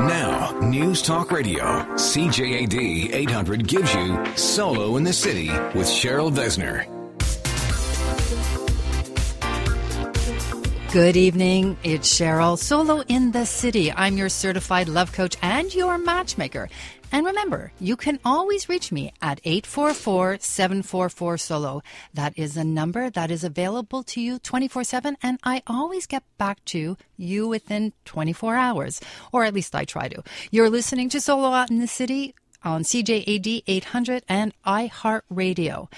Now, News Talk Radio, CJAD 800 gives you Solo in the City with Cheryl Besner. Good evening. It's Cheryl, solo in the city. I'm your certified love coach and your matchmaker. And remember, you can always reach me at 844 744 solo. That is a number that is available to you 24 7, and I always get back to you within 24 hours, or at least I try to. You're listening to Solo Out in the City on CJAD 800 and iHeartRadio.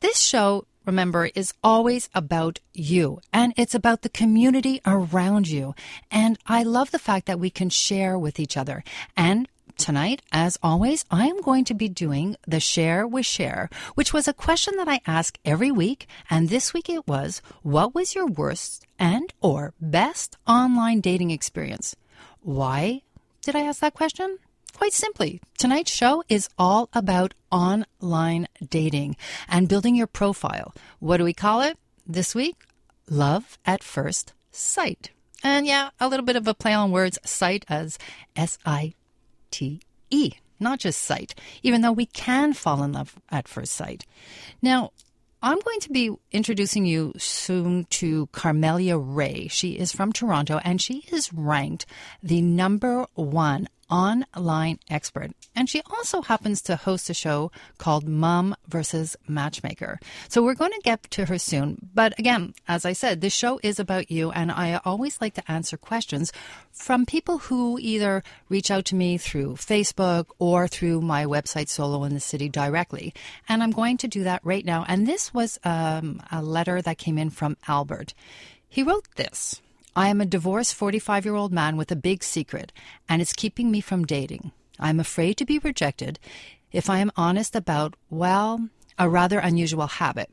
This show remember, is always about you and it's about the community around you. And I love the fact that we can share with each other. And tonight, as always, I am going to be doing the share with share, which was a question that I ask every week. And this week it was, what was your worst and or best online dating experience? Why did I ask that question? Quite simply, tonight's show is all about online dating and building your profile. What do we call it this week? Love at first sight. And yeah, a little bit of a play on words, sight as S I T E, not just sight, even though we can fall in love at first sight. Now, I'm going to be introducing you soon to Carmelia Ray. She is from Toronto and she is ranked the number one online expert. And she also happens to host a show called Mom versus Matchmaker. So we're going to get to her soon. But again, as I said, this show is about you. And I always like to answer questions from people who either reach out to me through Facebook or through my website, Solo in the City, directly. And I'm going to do that right now. And this was um, a letter that came in from Albert. He wrote this. I am a divorced 45 year old man with a big secret, and it's keeping me from dating. I am afraid to be rejected if I am honest about, well, a rather unusual habit.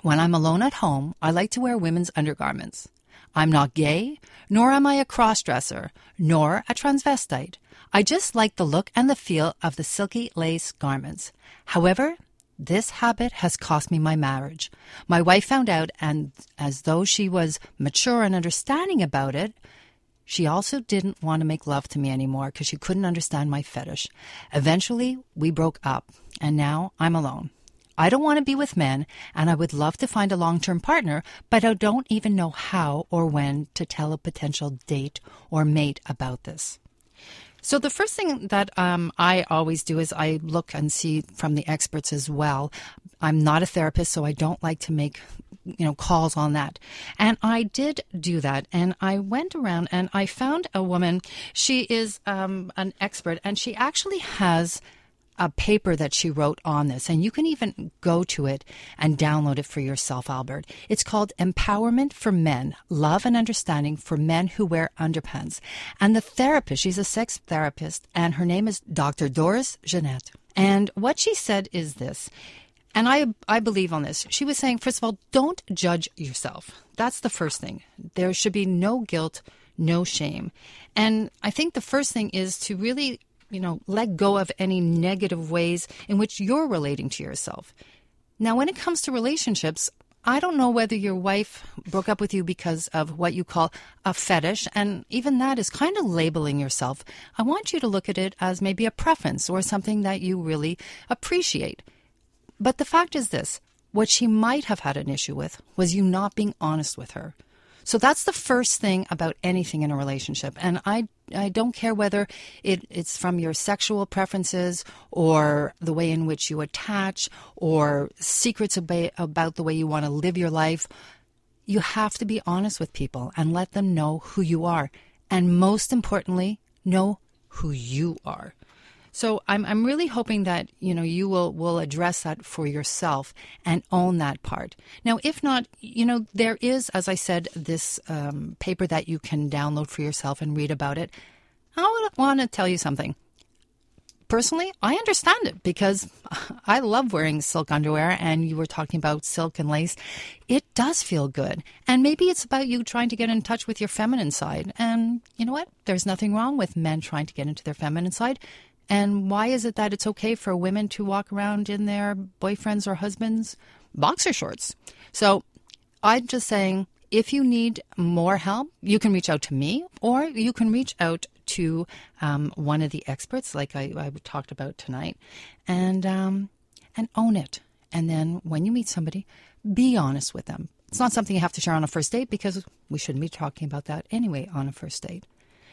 When I'm alone at home, I like to wear women's undergarments. I'm not gay, nor am I a crossdresser, nor a transvestite. I just like the look and the feel of the silky lace garments. However, this habit has cost me my marriage. My wife found out, and as though she was mature and understanding about it, she also didn't want to make love to me anymore because she couldn't understand my fetish. Eventually, we broke up, and now I'm alone. I don't want to be with men, and I would love to find a long term partner, but I don't even know how or when to tell a potential date or mate about this. So the first thing that um, I always do is I look and see from the experts as well. I'm not a therapist, so I don't like to make you know calls on that and i did do that and i went around and i found a woman she is um, an expert and she actually has a paper that she wrote on this, and you can even go to it and download it for yourself, Albert. It's called Empowerment for Men Love and Understanding for Men Who Wear Underpants. And the therapist, she's a sex therapist, and her name is Dr. Doris Jeanette. And what she said is this. And I, I believe on this. She was saying, first of all, don't judge yourself. That's the first thing. There should be no guilt, no shame. And I think the first thing is to really you know, let go of any negative ways in which you're relating to yourself. Now, when it comes to relationships, I don't know whether your wife broke up with you because of what you call a fetish, and even that is kind of labeling yourself. I want you to look at it as maybe a preference or something that you really appreciate. But the fact is this what she might have had an issue with was you not being honest with her. So that's the first thing about anything in a relationship. And I, I don't care whether it, it's from your sexual preferences or the way in which you attach or secrets about, about the way you want to live your life. You have to be honest with people and let them know who you are. And most importantly, know who you are. So I'm I'm really hoping that you know you will will address that for yourself and own that part. Now, if not, you know there is, as I said, this um, paper that you can download for yourself and read about it. I want to tell you something. Personally, I understand it because I love wearing silk underwear, and you were talking about silk and lace. It does feel good. And maybe it's about you trying to get in touch with your feminine side. And you know what? There's nothing wrong with men trying to get into their feminine side. And why is it that it's okay for women to walk around in their boyfriends or husbands' boxer shorts? So I'm just saying if you need more help, you can reach out to me or you can reach out to um, one of the experts, like I, I talked about tonight, and um, and own it. And then when you meet somebody, be honest with them. It's not something you have to share on a first date because we shouldn't be talking about that anyway on a first date.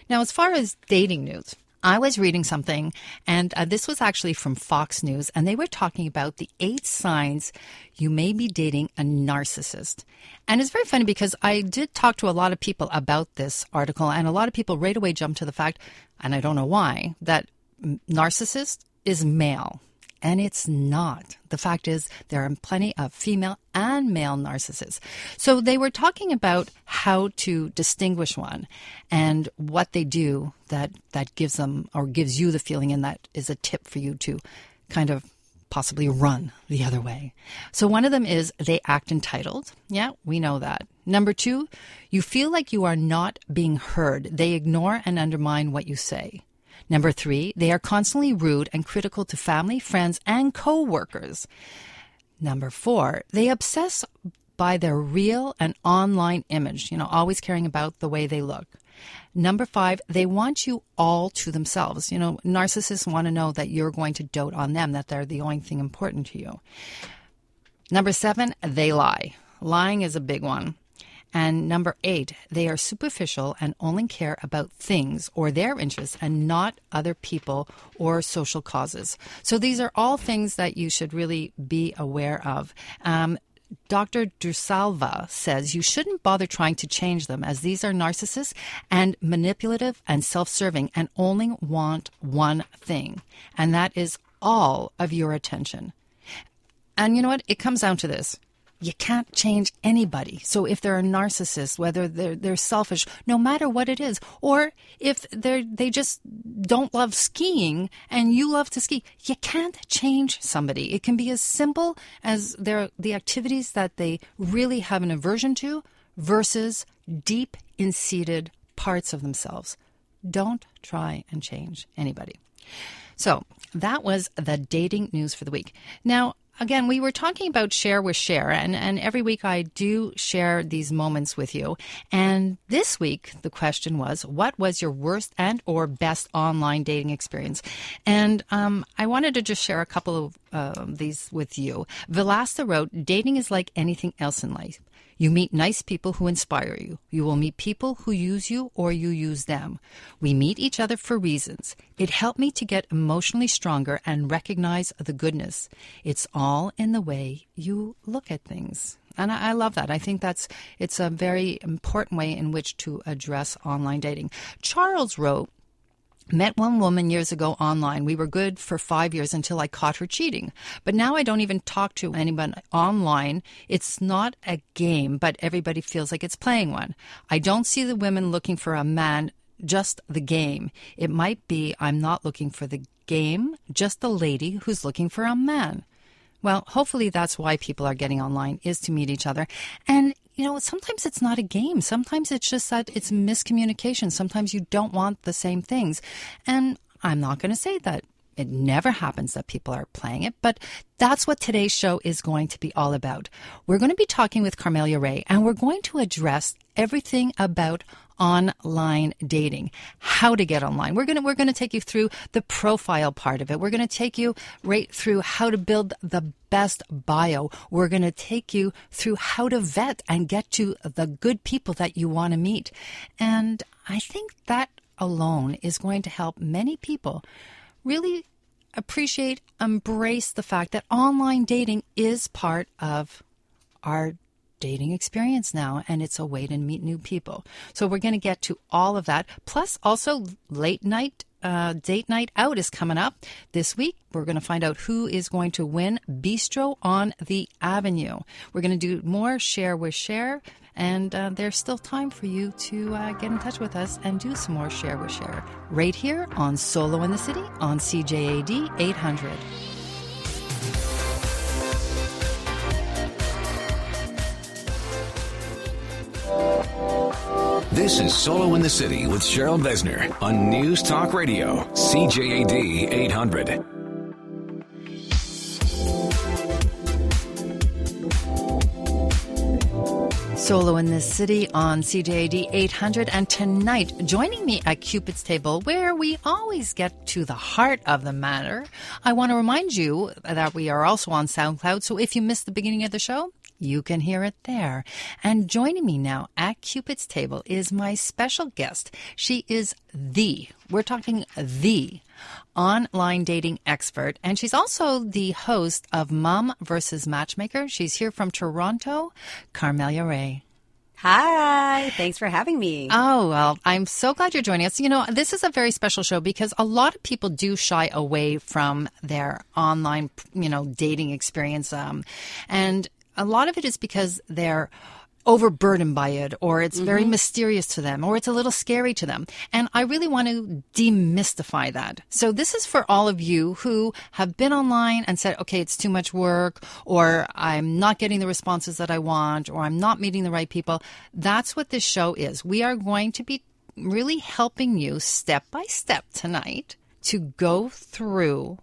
Now, as far as dating news, I was reading something, and uh, this was actually from Fox News, and they were talking about the eight signs you may be dating a narcissist. And it's very funny because I did talk to a lot of people about this article, and a lot of people right away jumped to the fact, and I don't know why, that narcissist is male. And it's not. The fact is, there are plenty of female and male narcissists. So they were talking about how to distinguish one and what they do that, that gives them or gives you the feeling, and that is a tip for you to kind of possibly run the other way. So one of them is they act entitled. Yeah, we know that. Number two, you feel like you are not being heard. They ignore and undermine what you say. Number three, they are constantly rude and critical to family, friends, and co-workers. Number four, they obsess by their real and online image, you know, always caring about the way they look. Number five, they want you all to themselves. You know, narcissists want to know that you're going to dote on them, that they're the only thing important to you. Number seven, they lie. Lying is a big one. And number eight, they are superficial and only care about things or their interests and not other people or social causes. So these are all things that you should really be aware of. Um, Dr. Durvasula says you shouldn't bother trying to change them as these are narcissists and manipulative and self serving and only want one thing, and that is all of your attention. And you know what? It comes down to this you can't change anybody. So if they're a narcissist, whether they're they're selfish, no matter what it is, or if they're they just don't love skiing and you love to ski, you can't change somebody. It can be as simple as their the activities that they really have an aversion to versus deep in-seated parts of themselves. Don't try and change anybody. So that was the dating news for the week. Now, again, we were talking about share with share, and, and every week I do share these moments with you. And this week, the question was, what was your worst and or best online dating experience? And um, I wanted to just share a couple of uh, these with you. Vilasta wrote, dating is like anything else in life. You meet nice people who inspire you. You will meet people who use you or you use them. We meet each other for reasons. It helped me to get emotionally stronger and recognize the goodness. It's all in the way you look at things. And I, love that. I think that's it's a very important way in which to address online dating. Charles wrote, Met one woman years ago online. We were good for five years until I caught her cheating. But now I don't even talk to anyone online. It's not a game, but everybody feels like it's playing one. I don't see the women looking for a man, just the game. It might be I'm not looking for the game, just the lady who's looking for a man. Well, hopefully that's why people are getting online is to meet each other. And you know, sometimes it's not a game. Sometimes it's just that it's miscommunication. Sometimes you don't want the same things. And I'm not going to say that it never happens that people are playing it, but that's what today's show is going to be all about. We're going to be talking with Carmelia Ray and we're going to address everything about online dating, how to get online. We're going to, we're going to take you through the profile part of it. We're going to take you right through how to build the best bio. We're going to take you through how to vet and get to the good people that you want to meet. And I think that alone is going to help many people really appreciate, embrace the fact that online dating is part of our dating experience now and it's a way to meet new people. So we're going to get to all of that. Plus also late night uh, date night out is coming up this week. We're going to find out who is going to win Bistro on the Avenue. We're going to do more share with share, and uh, there's still time for you to uh, get in touch with us and do some more share with share right here on Solo in the City on CJAD 800. This is Solo in the City with Cheryl Besner on News Talk Radio, CJAD 800. Solo in this city on CJAD 800. And tonight, joining me at Cupid's Table, where we always get to the heart of the matter, I want to remind you that we are also on SoundCloud. So if you missed the beginning of the show, you can hear it there. And joining me now at Cupid's Table is my special guest. She is the, we're talking the online dating expert, and she's also the host of Mom versus Matchmaker. She's here from Toronto, Carmelia Ray. Hi, thanks for having me. Oh, well, I'm so glad you're joining us. You know, this is a very special show because a lot of people do shy away from their online, you know, dating experience. Um, and a lot of it is because they're overburdened by it or it's very mm-hmm. mysterious to them or it's a little scary to them. And I really want to demystify that. So this is for all of you who have been online and said, okay, it's too much work or I'm not getting the responses that I want or I'm not meeting the right people. That's what this show is. We are going to be really helping you step by step tonight to go through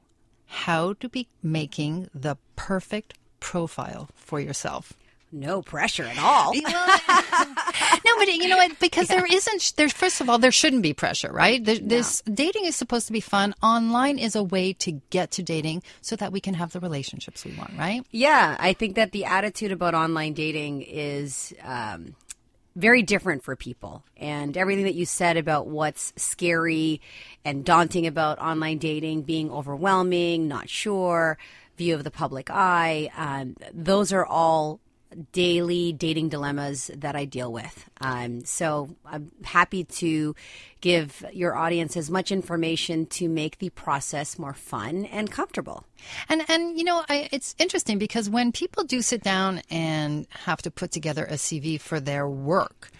how to be making the perfect profile for yourself no pressure at all. no, but you know what? Because yeah. there isn't. There's first of all, there shouldn't be pressure, right? this no. dating is supposed to be fun. Online is a way to get to dating so that we can have the relationships we want, right? Yeah, I think that the attitude about online dating is. Um, very different for people. And everything that you said about what's scary and daunting about online dating, being overwhelming, not sure, view of the public eye, um, those are all daily dating dilemmas that I deal with. Um, so I'm happy to give your audience as much information to make the process more fun and comfortable. And and you know, I, it's interesting because when people do sit down and have to put together a CV for their work,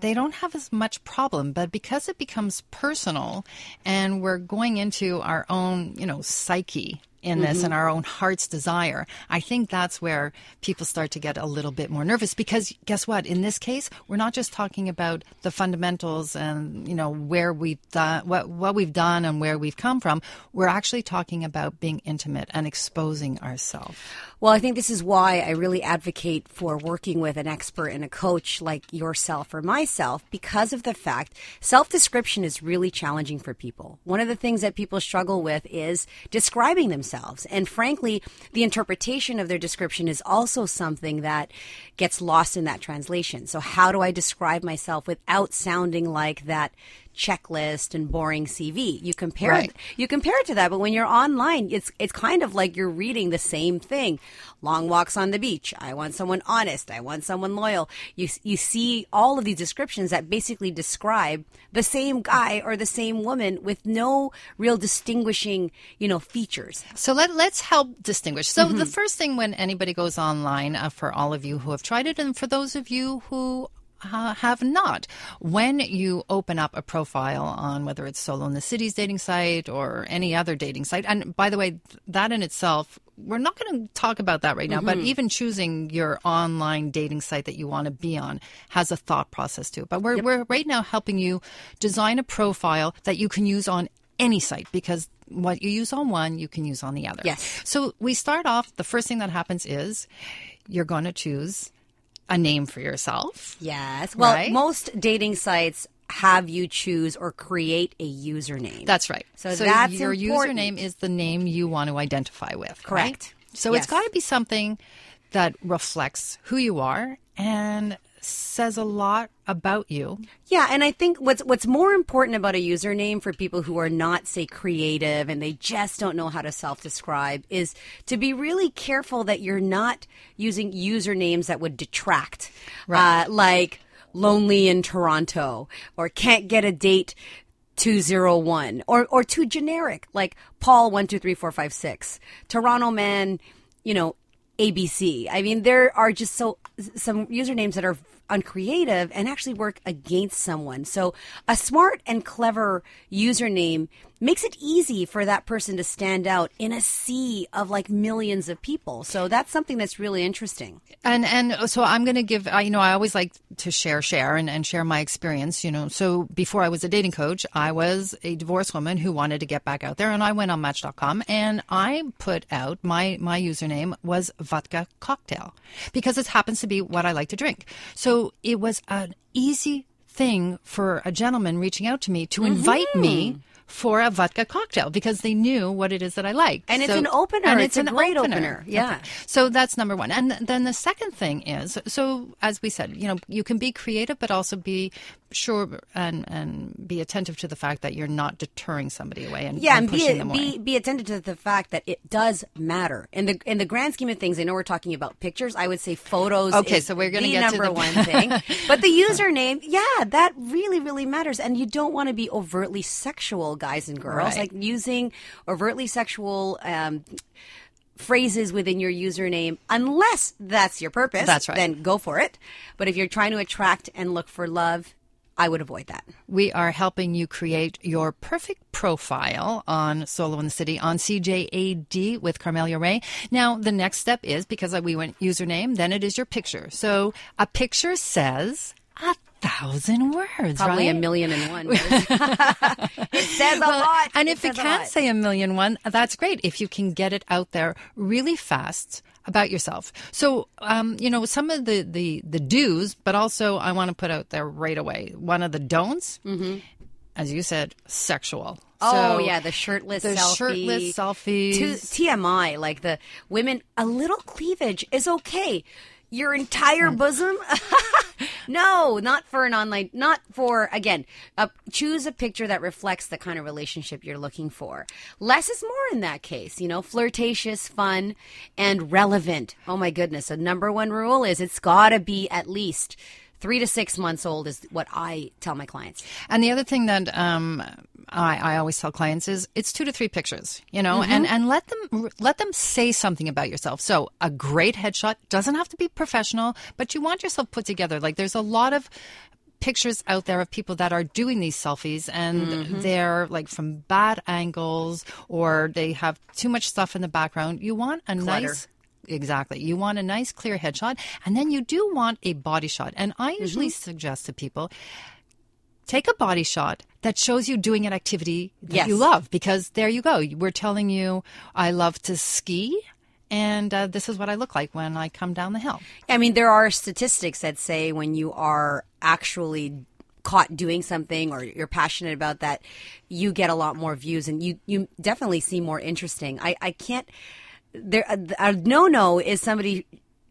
they don't have as much problem but because it becomes personal and we're going into our own you know psyche in this mm-hmm. and our own heart's desire, I think that's where people start to get a little bit more nervous because guess what? In this case, we're not just talking about the fundamentals and, you know, where we've done, what, what we've done and where we've come from. We're actually talking about being intimate and exposing ourselves. Well, I think this is why I really advocate for working with an expert and a coach like yourself or myself because of the fact self description is really challenging for people. One of the things that people struggle with is describing themselves. And frankly, the interpretation of their description is also something that gets lost in that translation. So, how do I describe myself without sounding like that checklist and boring CV. You compare right. it, you compare it to that, but when you're online, it's it's kind of like you're reading the same thing. Long walks on the beach. I want someone honest. I want someone loyal. You you see all of these descriptions that basically describe the same guy or the same woman with no real distinguishing, you know, features. So let let's help distinguish. So mm-hmm. the first thing when anybody goes online, uh, for all of you who have tried it, and for those of you who uh, have not. When you open up a profile on whether it's Solo in the City's dating site or any other dating site, and by the way, that in itself, we're not going to talk about that right now, mm-hmm. but even choosing your online dating site that you want to be on has a thought process to it. But we're, yep. we're right now helping you design a profile that you can use on any site because what you use on one, you can use on the other. Yes. So we start off, the first thing that happens is you're going to choose a name for yourself. Yes. Well, right? most dating sites have you choose or create a username. That's right. So, so that's your important. username is the name you want to identify with. Correct. Right? So yes. it's got to be something that reflects who you are and says a lot about you. Yeah, and I think what's what's more important about a username for people who are not say creative and they just don't know how to self-describe is to be really careful that you're not using usernames that would detract. Right. Uh, like lonely in Toronto or can't get a date 201 or or too generic like Paul 123456. Toronto man, you know, ABC. I mean, there are just so some usernames that are uncreative and actually work against someone. So a smart and clever username makes it easy for that person to stand out in a sea of like millions of people. So that's something that's really interesting. And and so I'm going to give you know I always like to share share and, and share my experience, you know. So before I was a dating coach, I was a divorced woman who wanted to get back out there and I went on match.com and I put out my my username was vodka cocktail because it happens to be what I like to drink. So it was an easy thing for a gentleman reaching out to me to mm-hmm. invite me for a vodka cocktail because they knew what it is that I like. And it's an opener. And It's it's, a an great opener. Yeah. Okay. So that's number one. And then the second thing is, so as we said, you know, you can be creative, but also be sure and and be attentive to the fact that you're not deterring somebody away and, Yeah, and and be pushing them away. be be attentive to the fact that it does matter in the in the grand scheme of things. I know we're talking about pictures. I would say photos. Okay, is so we're gonna the get to number the- one thing. But the username, yeah, that really really matters. And you don't want to be overtly sexual, guys and girls. Right. Like using overtly sexual. Um, phrases within your username unless that's your purpose That's right. then go for it but if you're trying to attract and look for love i would avoid that We are helping you create your perfect profile on Solo in the City on CJAD with Carmelia Ray. Now, the next step is because we went username, then it is your picture. So a picture says a thousand words, probably right? a million and one it says a lot And if it can't say a million one, that's great. If you can get it out there really fast about yourself. So, um, you know, some of the, the, the do's, but also I want to put out there right away. One of the don'ts, as you said, sexual. Oh So yeah, the shirtless the selfie. shirtless selfies. To, TMI, like the women, a little cleavage is okay. Your entire Hmm. bosom? no, not for an online. Not for again. Uh, choose a picture that reflects the kind of relationship you're looking for. Less is more in that case. You know, flirtatious, fun, and relevant. Oh my goodness! A number one rule is it's got to be at least. Three to six months old is what I tell my clients. And the other thing that um, I, I always tell clients is it's two to three pictures, you know, mm-hmm. and, and let them let them say something about yourself. So a great headshot doesn't have to be professional, but you want yourself put together. Like there's a lot of pictures out there of people that are doing these selfies and mm-hmm. they're like from bad angles or they have too much stuff in the background. You want a Clutter. nice Exactly. You want a nice clear headshot and then you do want a body shot. And I usually mm-hmm. suggest to people take a body shot that shows you doing an activity that Yes. you love because there you go. We're telling you I love to ski and uh, this is what I look like when I come down the hill. I mean, there are statistics that say when you are actually caught doing something or you're passionate about that, you get a lot more views and you, you definitely seem more interesting. I, I can't, there, a, a no no is somebody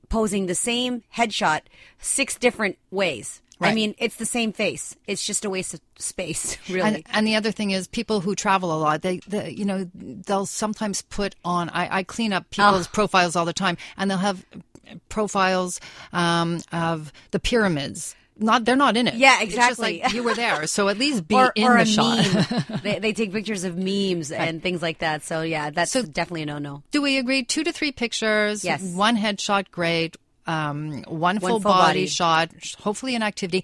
posing the same headshot six different ways. I mean, it's the same face. It's just a waste of space, really. And, and the other thing is people who travel a lot, they, they you know, they'll sometimes put on, I, I clean up people's profiles all the time and they'll have profiles um, of the pyramids. Not, they're not in it. Yeah, It's just exactly. like you were there. So at least be or, in or the a shot. meme. they, they take pictures of memes and things like that. So yeah, that's definitely a no no. Do we agree? Two to three pictures. Yes. One headshot, great. Um, one full, full body, body. shot, hopefully an activity.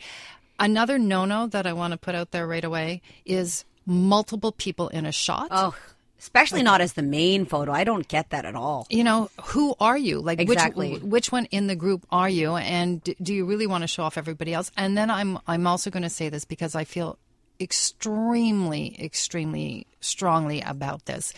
Another no no that I want to put out there right away is multiple people in a shot. Oh, especially not as the main photo. I don't get that at all. you know, who are you? Like, Exactly. which which one in the group are you? And do you really want to show off everybody else? And then I'm I'm also going to say this because I feel extremely extremely strongly about this.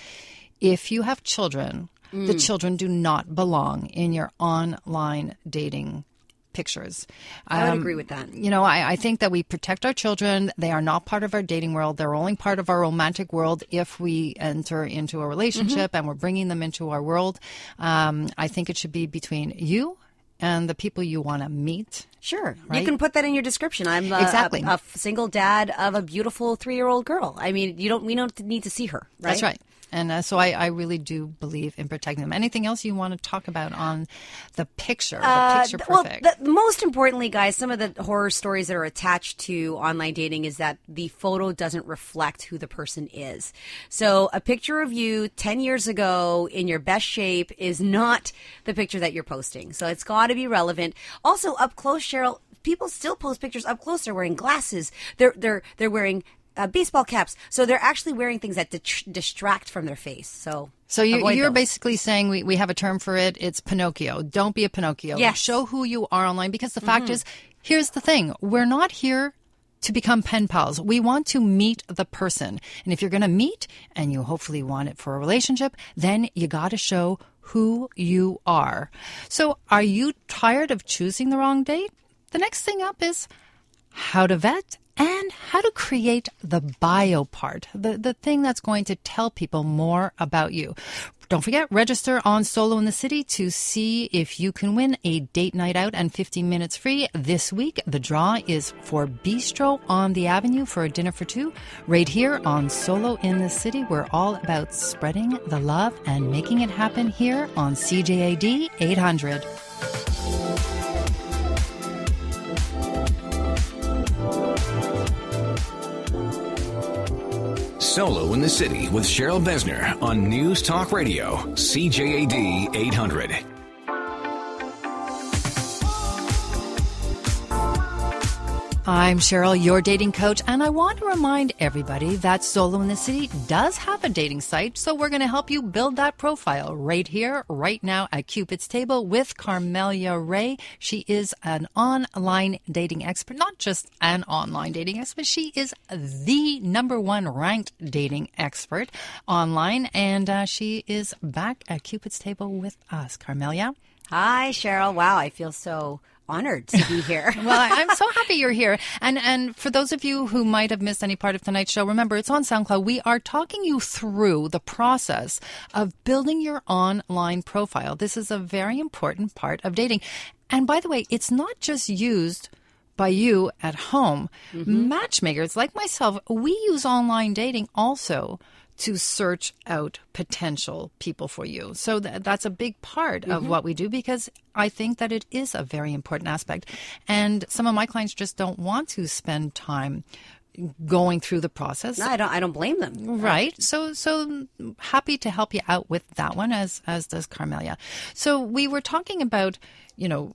If you have children, the Mm. children do not belong in your online dating pictures. I would Um, agree with that. you know, I, I think that we protect our children. They are not part of our dating world. They're only part of our romantic world if we enter into a relationship and we're bringing them into our world. Um, I think it should be between you and the people you want to meet. Sure, Right? you can put that in your description. I'm a, Exactly. a, a single dad of a beautiful three year old girl. I mean, you don't we don't need to see her. Right? That's right. And uh, so I, I really do believe in protecting them. Anything else you want to talk about on the picture, the Uh, picture th- well, the, most importantly, guys, some of the horror stories that are attached to online dating is that the photo doesn't reflect who the person is. So, a picture of you 10 years ago in your best shape is not the picture that you're posting. So, it's got to be relevant. Also, up close, Cheryl, people still post pictures up close. They're wearing glasses. They're they're they're wearing uh, baseball caps. So they're actually wearing things that di- distract from their face. So So you, you're those. basically saying we, we have a term for it. It's Pinocchio. Don't be a Pinocchio. Yes. Show who you are online because the fact is, here's the thing. We're not here to become pen pals. We want to meet the person. And if you're going to meet and you hopefully want it for a relationship, then you got to show who you are. So are you tired of choosing the wrong date? The next thing up is how to vet and how to create the bio part, the, the thing that's going to tell people more about you. Don't forget, register on Solo in the City to see if you can win a date night out and 15 minutes free. This week, the draw is for Bistro on the Avenue for a dinner for two. Right here on Solo in the City, we're all about spreading the love and making it happen here on CJAD 800. Solo in the City with Cheryl Besner on News Talk Radio, CJAD 800. I'm Cheryl, your dating coach, and I want to remind everybody that Solo in the City does have a dating site, so we're going to help you build that profile right here, right now at Cupid's Table with Carmelia Ray. She is an online dating expert, not just an online dating expert, she is the number one ranked dating expert online, and uh, she is back at Cupid's Table with us. Carmelia? Hi, Cheryl. Wow, I feel so honored to be here. well, I'm so happy you're here. And and for those of you who might have missed any part of tonight's show, remember it's on SoundCloud. We are talking you through the process of building your online profile. This is a very important part of dating. And by the way, it's not just used by you at home. Mm-hmm. Matchmakers like myself, we use online dating also to search out potential people for you. So th- that's a big part of mm-hmm. what we do because I think that it is a very important aspect. And some of my clients just don't want to spend time going through the process. no, I don't. I don't blame them. Right. So so happy to help you out with that one as as does Carmelia. So we were talking about, you know,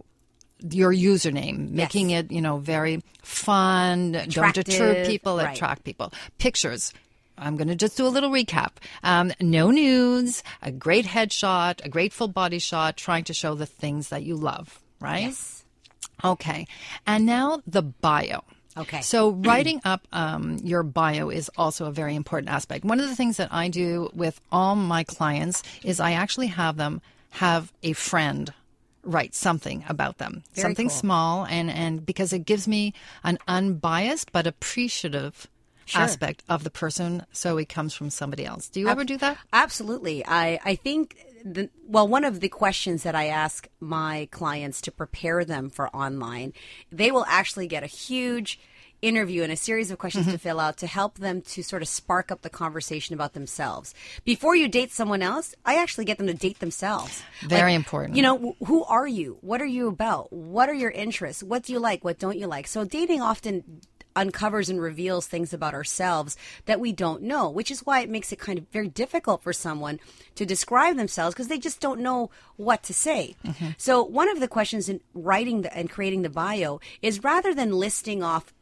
your username, making it, you know, very fun, don't deter people, right. attract people. Pictures. I'm going to just do a little recap. Um, no nudes, a great headshot, a great full body shot, trying to show the things that you love, right? Yes. Okay. And now the bio. Okay. So writing up um, your bio is also a very important aspect. One of the things that I do with all my clients is I actually have them have a friend write something about them, Very something cool. small, and and because it gives me an unbiased but appreciative. Aspect of the person, so it comes from somebody else. Do you ever do that? Absolutely. I, I think, the, well, one of the questions that I ask my clients to prepare them for online, they will actually get a huge interview and a series of questions to mm-hmm. fill out to help them to sort of spark up the conversation about themselves. Before you date someone else, I actually get them to date themselves. Very important. You know, wh- who are you? What are you about? What are your interests? What do you like? What don't you like? So dating often uncovers and reveals things about ourselves that we don't know, which is why it makes it kind of very difficult for someone to describe themselves because they just don't know what to say. Mm-hmm. So one of the questions in writing the, and creating the bio is rather than listing off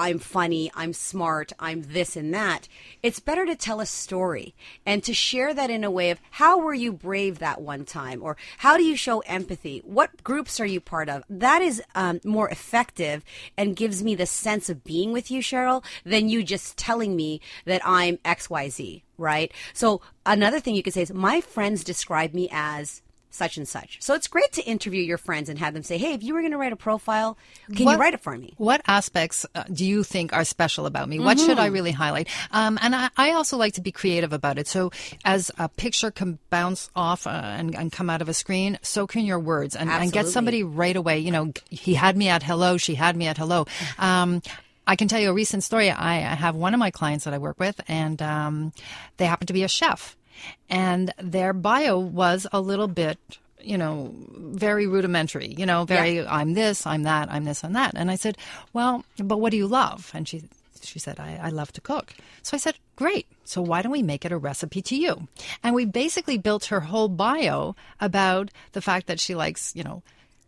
I'm funny, I'm smart, I'm this and that. It's better to tell a story and to share that in a way of how were you brave that one time or how do you show empathy? What groups are you part of? That is um, more effective and gives me the sense of being with you, Cheryl, than you just telling me that I'm XYZ, right? So another thing you could say is my friends describe me as such and such. So it's great to interview your friends and have them say, "Hey, if you were going to write a profile, can What- you write it for me?" What aspects uh, do you think are special about me? What should I Mm-hmm. really highlight? Um, and I, I also like to be creative about it. So as a picture can bounce off uh, and, and come out of a screen, so can your words and, and get somebody right away. You know, he had me at hello, she had me at hello. Um, I can tell you a recent story. I I have one of my clients that I work with, and um, they happen to be a chef, and their bio was a little bit you know, very rudimentary, you know, very, I'm this, I'm that, I'm this and that. And I said, well, but what do you love? And she, she said, I, I love to cook. So I said, great. So why don't we make it a recipe to you? And we basically built her whole bio about the fact that she likes, you know,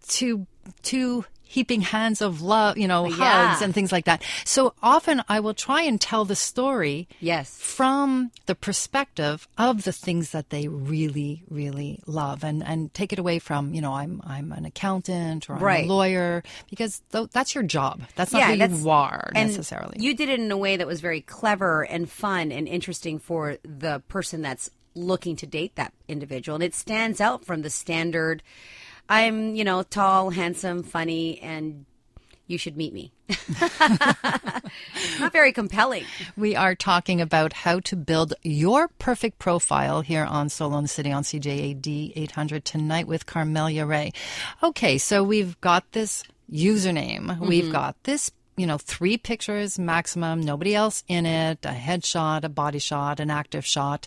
two two heaping hands of love, you know, Yeah. hugs and things like that. So often I will try and tell the story Yes. from the perspective of the things that they really, really love, and and take it away from you know I'm I'm an accountant or I'm Right. a lawyer because th- that's your job. That's not who that's- you are necessarily. You did it in a way that was very clever and fun and interesting for the person that's looking to date that individual. And it stands out from the standard I'm, you know, tall, handsome, funny, and you should meet me. Not very compelling. We are talking about how to build your perfect profile here on Solo in the City on CJAD 800 tonight with Carmelia Ray. Okay, so we've got this username. We've got this, you know, three pictures maximum, nobody else in it, a headshot, a body shot, an active shot,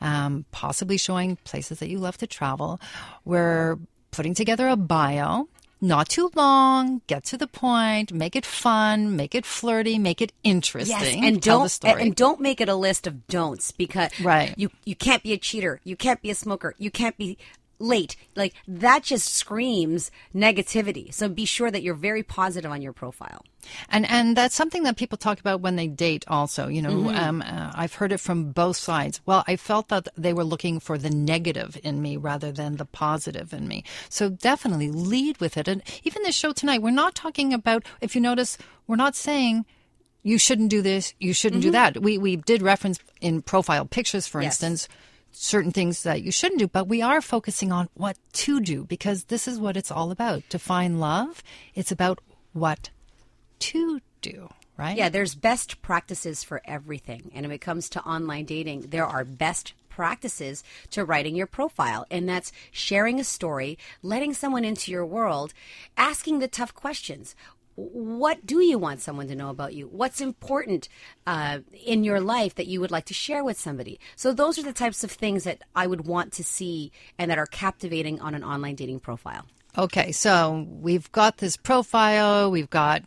um, possibly showing places that you love to travel. We're putting together a bio. Not too long, get to the point, make it fun, make it flirty, make it interesting. Yes, and Tell the don't story. and don't make it a list of don'ts because Right. you you can't be a cheater, you can't be a smoker, you can't be late. Like that just screams negativity. So be sure that you're very positive on your profile. And and that's something that people talk about when they date. Also, you know, Mm-hmm. um, uh, I've heard it from both sides. Well, I felt that they were looking for the negative in me rather than the positive in me. So definitely lead with it. And even this show tonight, we're not talking about. If you notice, we're not saying. You shouldn't do this. You shouldn't do that. We we did reference in profile pictures, for Mm-hmm. Yes. instance, certain things that you shouldn't do, but we are focusing on what to do because this is what it's all about. To find love, it's about what to do, right? Yeah, there's best practices for everything. And when it comes to online dating, there are best practices to writing your profile. And that's sharing a story, letting someone into your world, asking the tough questions. What do you want someone to know about you? What's important uh, in your life that you would like to share with somebody? So, those are the types of things that I would want to see and that are captivating on an online dating profile. Okay, so we've got this profile, we've got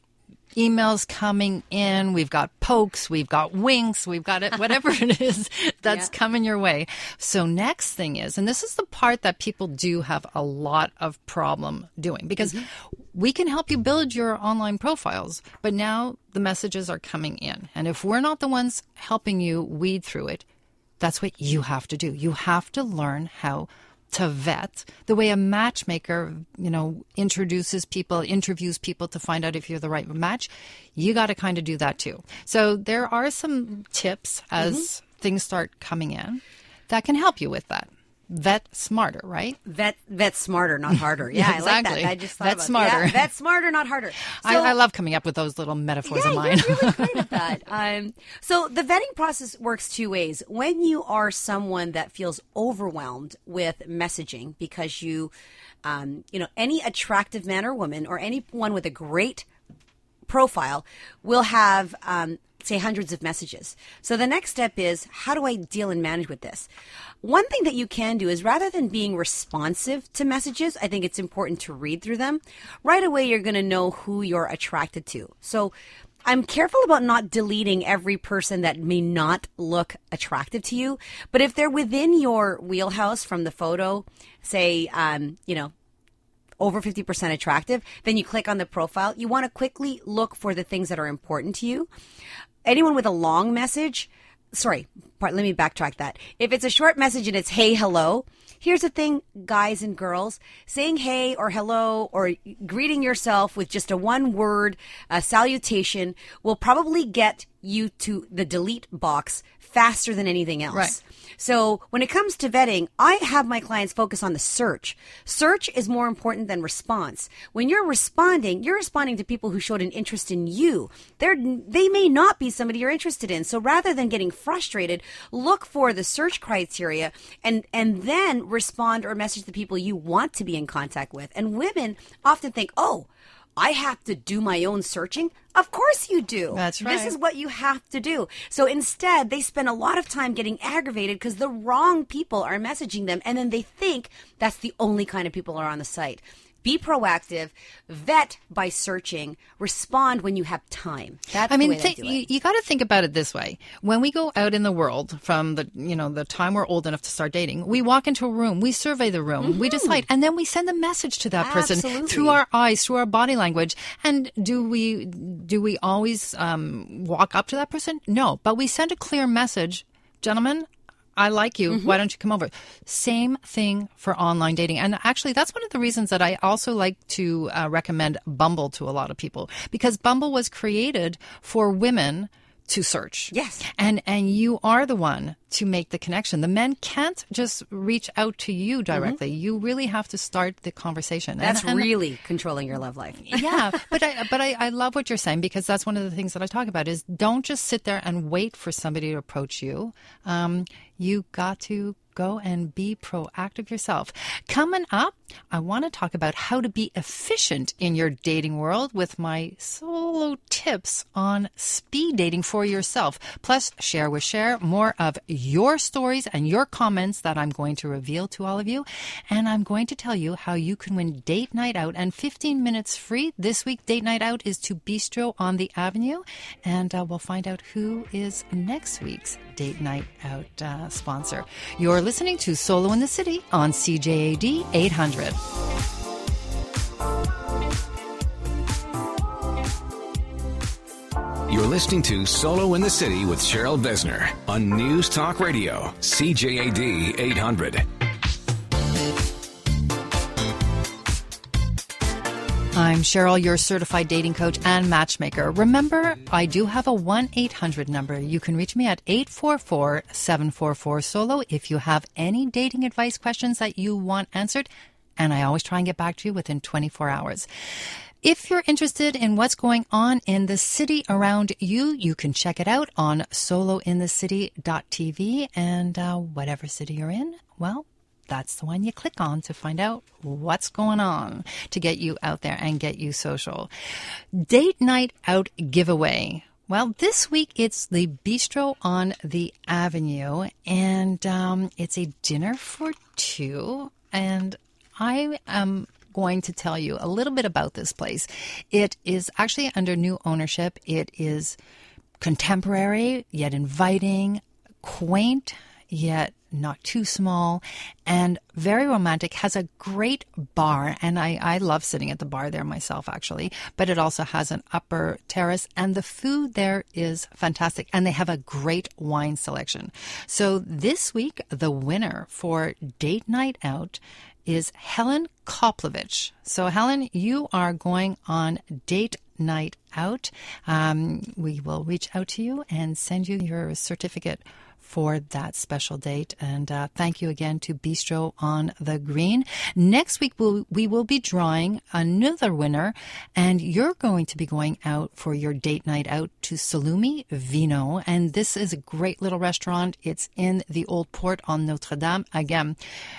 emails coming in, we've got pokes, we've got winks, we've got it, whatever it is that's coming your way. So next thing is, and this is the part that people do have a lot of problem doing because we can help you build your online profiles, but now the messages are coming in. And if we're not the ones helping you weed through it, that's what you have to do. You have to learn how to vet the way a matchmaker, you know, introduces people, interviews people to find out if you're the right match. You got to kind of do that too. So there are some tips as mm-hmm. things start coming in that can help you with that. Vet smarter, right? Vet, vet smarter, not harder. Yeah, I like exactly. that. I just thought Vet smarter. Yeah, vet smarter, not harder. I, I love coming up with those little metaphors yeah, of mine. You're really great at that. Um, so the vetting process works two ways. When you are someone that feels overwhelmed with messaging because you, um, you know, any attractive man or woman or anyone with a great profile will have um, say hundreds of messages so the next step is how do i deal and manage with this one thing that you can do is rather than being responsive to messages i think it's important to read through them right away you're going to know who you're attracted to so I'm careful about not deleting every person that may not look attractive to you, but if they're within your wheelhouse from the photo, say, um, you know, over 50% attractive, then you click on the profile. You want to quickly look for the things that are important to you. Anyone with a long message, sorry, let me backtrack that. If it's a short message and it's hey, hello, here's the thing, guys and girls, saying hey or hello or greeting yourself with just a one word salutation will probably get you to the delete box faster than anything else. Right. So when it comes to vetting, I have my clients focus on the search. Search is more important than response. When you're responding, you're responding to people who showed an interest in you. They're, they may not be somebody you're interested in. So rather than getting frustrated, look for the search criteria and, and then respond or message the people you want to be in contact with. And women often think, oh, I have to do my own searching. Of course you do. That's right. This is what you have to do. So instead, they spend a lot of time getting aggravated because the wrong people are messaging them, and then they think that's the only kind of people are on the site. Be proactive, vet by searching, respond when you have time. That's I mean, th- I you, you got to think about it this way. When we go out in the world from the, you know, the time we're old enough to start dating, we walk into a room, we survey the room, we decide, and then we send a message to that person Mm-hmm. Absolutely. through our eyes, through our body language. And do we, do we always um, walk up to that person? No, but we send a clear message, gentlemen. I like you. Mm-hmm. Why don't you come over? Same thing for online dating. And actually, that's one of the reasons that I also like to uh, recommend Bumble to a lot of people because Bumble was created for women to search. Yes. And and you are the one to make the connection. The men can't just reach out to you directly. You really have to start the conversation. And- Mm-hmm. That's and- really controlling your love life. yeah, but I but I, I love what you're saying because that's one of the things that I talk about is don't just sit there and wait for somebody to approach you. Um, you got to go and be proactive yourself. Coming up, I want to talk about how to be efficient in your dating world with my solo tips on speed dating for yourself. Plus, share with share more of your stories and your comments that I'm going to reveal to all of you. And I'm going to tell you how you can win date night out and 15 minutes free. This week, date night out is to Bistro on the Avenue. And uh, we'll find out who is next week's date night out uh, sponsor. You're listening to Solo in the City on CJAD 800. You're listening to Solo in the City with Cheryl Besner on News Talk Radio, CJAD 800. I'm Cheryl, your certified dating coach and matchmaker. Remember, I do have a 1 800 number. You can reach me at 844 744 Solo if you have any dating advice questions that you want answered. And I always try and get back to you within 24 hours. If you're interested in what's going on in the city around you, you can check it out on solointhecity.tv and uh, whatever city you're in, well, that's the one you click on to find out what's going on to get you out there and get you social. Date night out giveaway. Well, this week it's the Bistro on the Avenue, and um, it's a dinner for two. And I am going to tell you a little bit about this place. It is actually under new ownership. It is contemporary, yet inviting, quaint, yet not too small, and very romantic. Has a great bar, and I, I love sitting at the bar there myself, actually. But it also has an upper terrace, and the food there is fantastic, and they have a great wine selection. So this week, the winner for date night out is Helen Koplovich. So, Helen, you are going on date night out. Um, we will reach out to you and send you your certificate for that special date. And uh, thank you again to Bistro on the Green. Next week, we'll, we will be drawing another winner, and you're going to be going out for your date night out to Salumi Vino. And this is a great little restaurant. It's in the Old Port on Notre Dame. Again,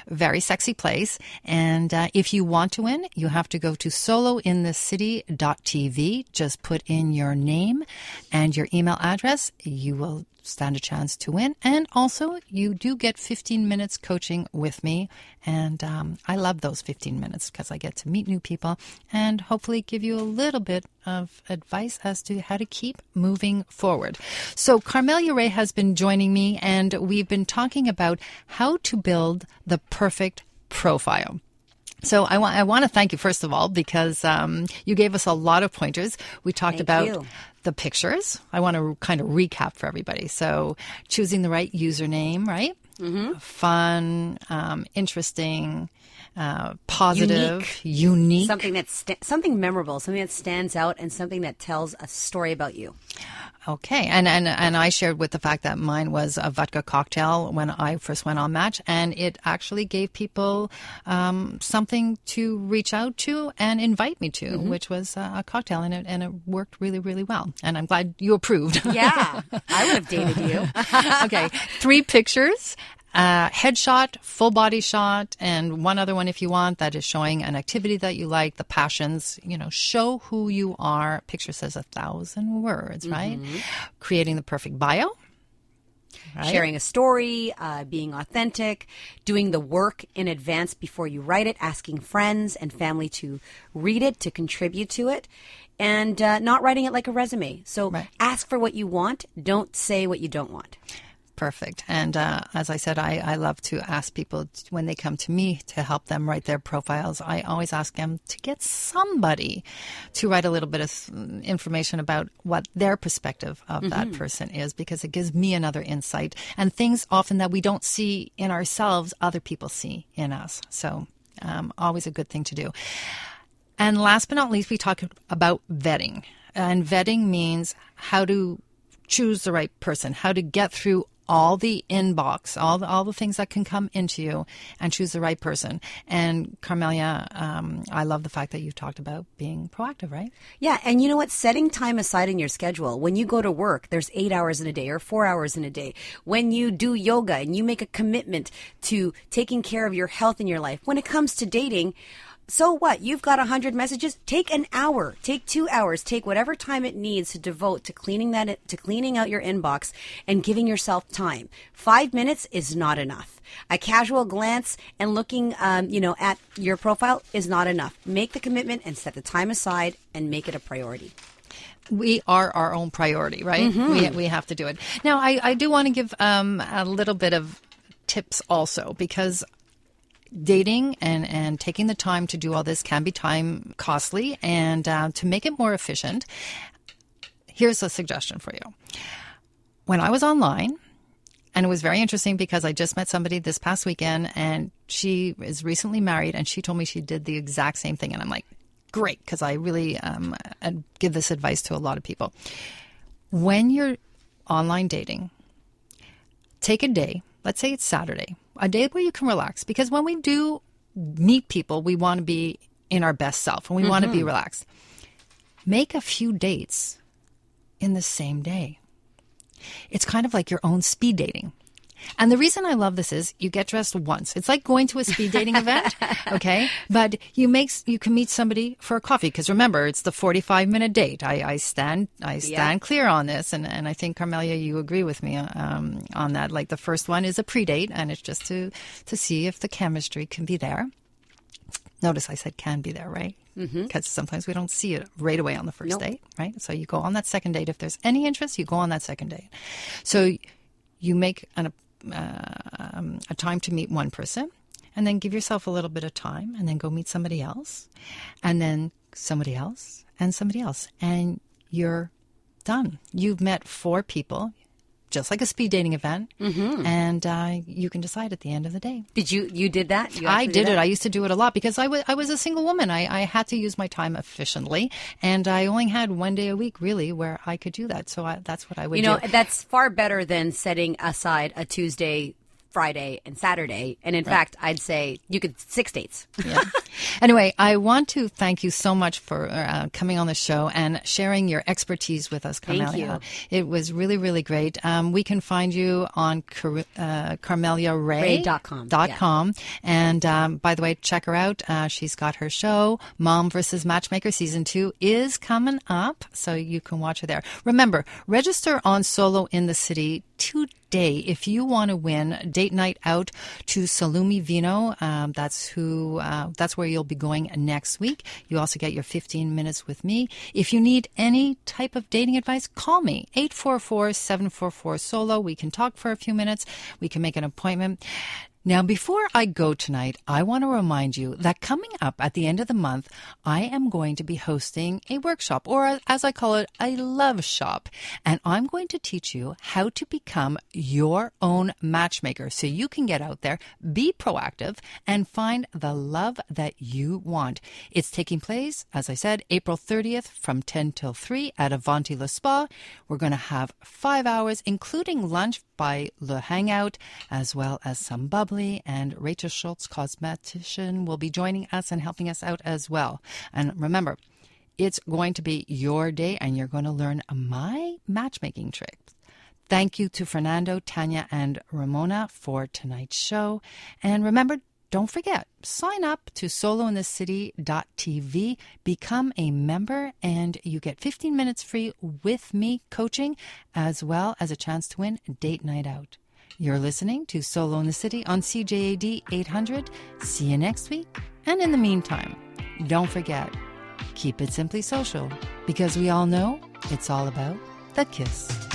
very sexy place. And uh, if you want to win, you have to go to solointhecity.tv. Just put in your name and your email address. You will stand a chance to win. And also, you do get 15 minutes coaching with me. And um, I love those 15 minutes because I get to meet new people and hopefully give you a little bit of advice as to how to keep moving forward. So, Carmelia Ray has been joining me, and we've been talking about how to build the perfect profile. So I want I want to thank you first of all because um, you gave us a lot of pointers. We talked Thank about you. the pictures. I want to kind of recap for everybody. So choosing the right username, right? Mm-hmm. Fun, um, interesting, uh, positive, unique. Something that's sta- something memorable, something that stands out, and something that tells a story about you. Okay, and and and I shared with the fact that mine was a vodka cocktail when I first went on Match, and it actually gave people um, something to reach out to and invite me to, which was uh, a cocktail, and it and it worked really really well. And I'm glad you approved. Yeah, I would have dated you. okay, three pictures. Uh, headshot, full body shot, and one other one if you want that is showing an activity that you like, the passions. You know, show who you are. Picture says a thousand words, right? Creating the perfect bio. Right. Sharing a story, uh, being authentic, doing the work in advance before you write it, asking friends and family to read it, to contribute to it, and uh, not writing it like a resume. So Right. ask for what you want, don't say what you don't want. Perfect. And uh, as I said, I, I love to ask people when they come to me to help them write their profiles. I always ask them to get somebody to write a little bit of information about what their perspective of that person is because it gives me another insight and things often that we don't see in ourselves, other people see in us. So, um, always a good thing to do. And last but not least, we talk about vetting. And vetting means how to choose the right person, how to get through all the inbox, all the, all the things that can come into you and choose the right person. And Carmelia, um, I love the fact that you talked about being proactive, right? Yeah, and you know what? Setting time aside in your schedule. When you go to work, there's eight hours in a day or four hours in a day. When you do yoga and you make a commitment to taking care of your health in your life, when it comes to dating, so what? You've got a hundred messages. Take an hour. Take two hours. Take whatever time it needs to devote to cleaning that to cleaning out your inbox and giving yourself time. Five minutes is not enough. A casual glance and looking, um, you know, at your profile is not enough. Make the commitment and set the time aside and make it a priority. we are our own priority, right? We, we have to do it. Now, I, I do want to give um, a little bit of tips also because dating and, and taking the time to do all this can be time costly. And uh, to make it more efficient, here's a suggestion for you. When I was online, and it was very interesting because I just met somebody this past weekend and she is recently married and she told me she did the exact same thing. And I'm like, great, because I really um, I'd give this advice to a lot of people. When you're online dating, take a day, let's say it's Saturday, a day where you can relax. Because when we do meet people, we want to be in our best self and we want to be mm-hmm. relaxed. Make a few dates in the same day. It's kind of like your own speed dating. And the reason I love this is you get dressed once. It's like going to a speed dating event, okay? But you make you can meet somebody for a coffee because remember it's the forty five minute date. I, I stand I stand clear on this, and, and I think Carmelia, you agree with me um, on that. Like the first one is a pre date, and it's just to to see if the chemistry can be there. Notice I said can be there, right? Because sometimes we don't see it right away on the first Nope. date, right? So you go on that second date. If there's any interest, you go on that second date. So you make an, um, a time to meet one person and then give yourself a little bit of time and then go meet somebody else and then somebody else and somebody else. And you're done. You've met four people, just like a speed dating event, and uh, you can decide at the end of the day. Did you you did that? You I actually did it. I used to do it a lot because I was I was a single woman. I, I had to use my time efficiently, and I only had one day a week really where I could do that. So I, that's what I would You know, do. that's far better than setting aside a Tuesday, Friday, and Saturday. And in fact, I'd say you could six dates. Yeah. anyway, I want to thank you so much for uh, coming on the show and sharing your expertise with us, Carmelia. It was really, really great. Um, we can find you on Car- uh, CarmeliaRay Ray.com, dot yeah. com. And um, by the way, check her out. Uh, she's got her show, Mom versus Matchmaker Season 2 is coming up, so you can watch her there. Remember, register on Solo in the City today if you want to win date night out to Salumi Vino. Um, that's who. Uh, that's where you'll be going next week. You also get your 15 minutes with me. If you need any type of dating advice, call me 844-744 Solo. We can talk for a few minutes. We can make an appointment. Now, before I go tonight, I want to remind you that coming up at the end of the month, I am going to be hosting a workshop, or as I call it, a love shop. And I'm going to teach you how to become your own matchmaker so you can get out there, be proactive, and find the love that you want. It's taking place, as I said, April 30th from 10 till 3 at Avanti La Spa. We're going to have five hours, including lunch by Le Hangout, as well as some bubbly. And Rachel Schultz, cosmetician, will be joining us and helping us out as well. And remember, it's going to be your day, and you're going to learn my matchmaking tricks. Thank you to Fernando, Tanya, and Ramona for tonight's show. And remember, don't forget, sign up to solointhecity.tv, become a member, and you get 15 minutes free with me coaching, as well as a chance to win date night out. You're listening to Solo in the City on CJAD 800. See you next week. And in the meantime, don't forget, keep it simply social because we all know it's all about the kiss.